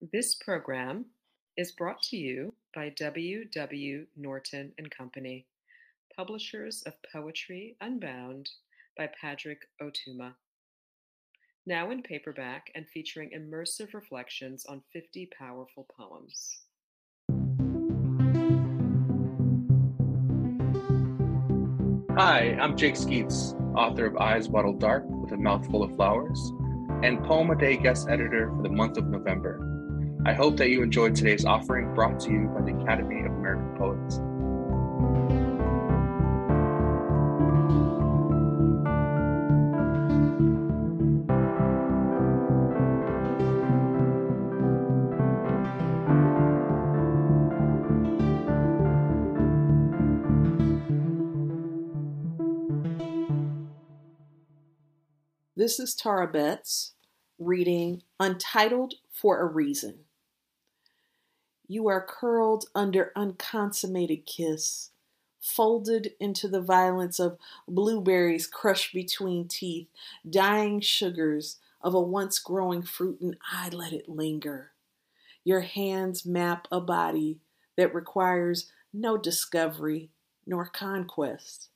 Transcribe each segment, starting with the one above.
This program is brought to you by W. W. Norton and Company, publishers of Poetry Unbound by Padraig Ó Tuama. Now in paperback and featuring immersive reflections on 50 powerful poems. Hi, I'm Jake Skeets, author of Eyes Bottle Dark with a Mouthful of Flowers, and Poem a Day guest editor for the month of November. I hope that you enjoyed today's offering brought to you by the Academy of American Poets. This is Tara Betts reading Untitled for a Reason. You are curled under unconsummated kiss, folded into the violence of blueberries crushed between teeth, dying sugars of a once growing fruit, and I let it linger. Your hands map a body that requires no discovery nor conquest.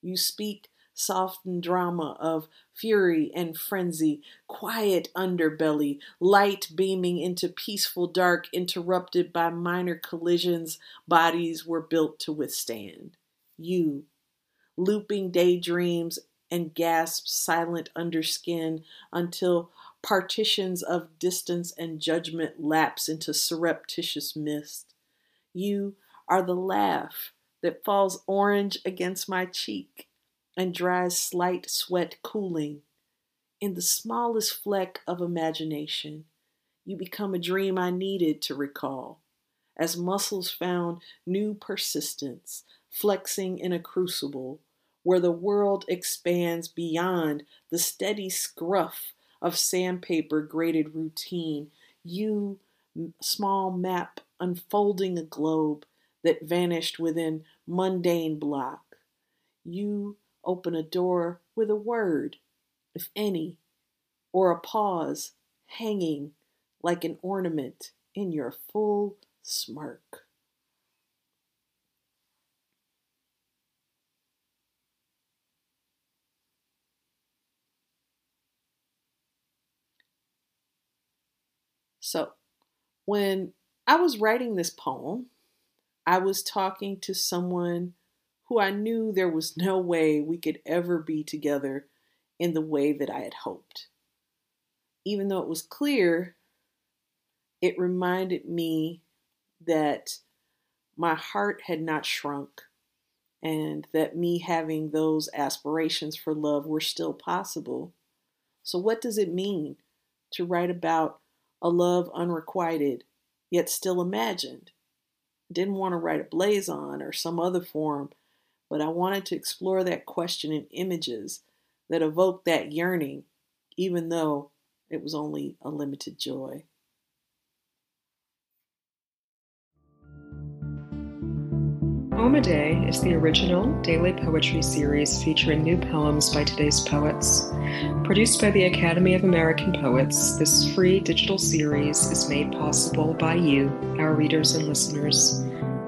You speak softened drama of fury and frenzy, quiet underbelly, light beaming into peaceful dark, interrupted by minor collisions bodies were built to withstand. You, looping daydreams and gasps silent under skin until partitions of distance and judgment lapse into surreptitious mist. You are the laugh that falls orange against my cheek and dries slight sweat cooling. In the smallest fleck of imagination, you become a dream I needed to recall, as muscles found new persistence, flexing in a crucible where the world expands beyond the steady scruff of sandpaper graded routine. You, small map, unfolding a globe that vanished within mundane block. You, open a door with a word, if any, or a pause hanging like an ornament in your full smirk. So, when I was writing this poem, I was talking to someone who I knew there was no way we could ever be together in the way that I had hoped. Even though it was clear, it reminded me that my heart had not shrunk and that me having those aspirations for love were still possible. So, what does it mean to write about a love unrequited yet still imagined? Didn't want to write a blazon or some other form but I wanted to explore that question in images that evoked that yearning, even though it was only a limited joy. Poem a Day is the original daily poetry series featuring new poems by today's poets. Produced by the Academy of American Poets, this free digital series is made possible by you, our readers and listeners.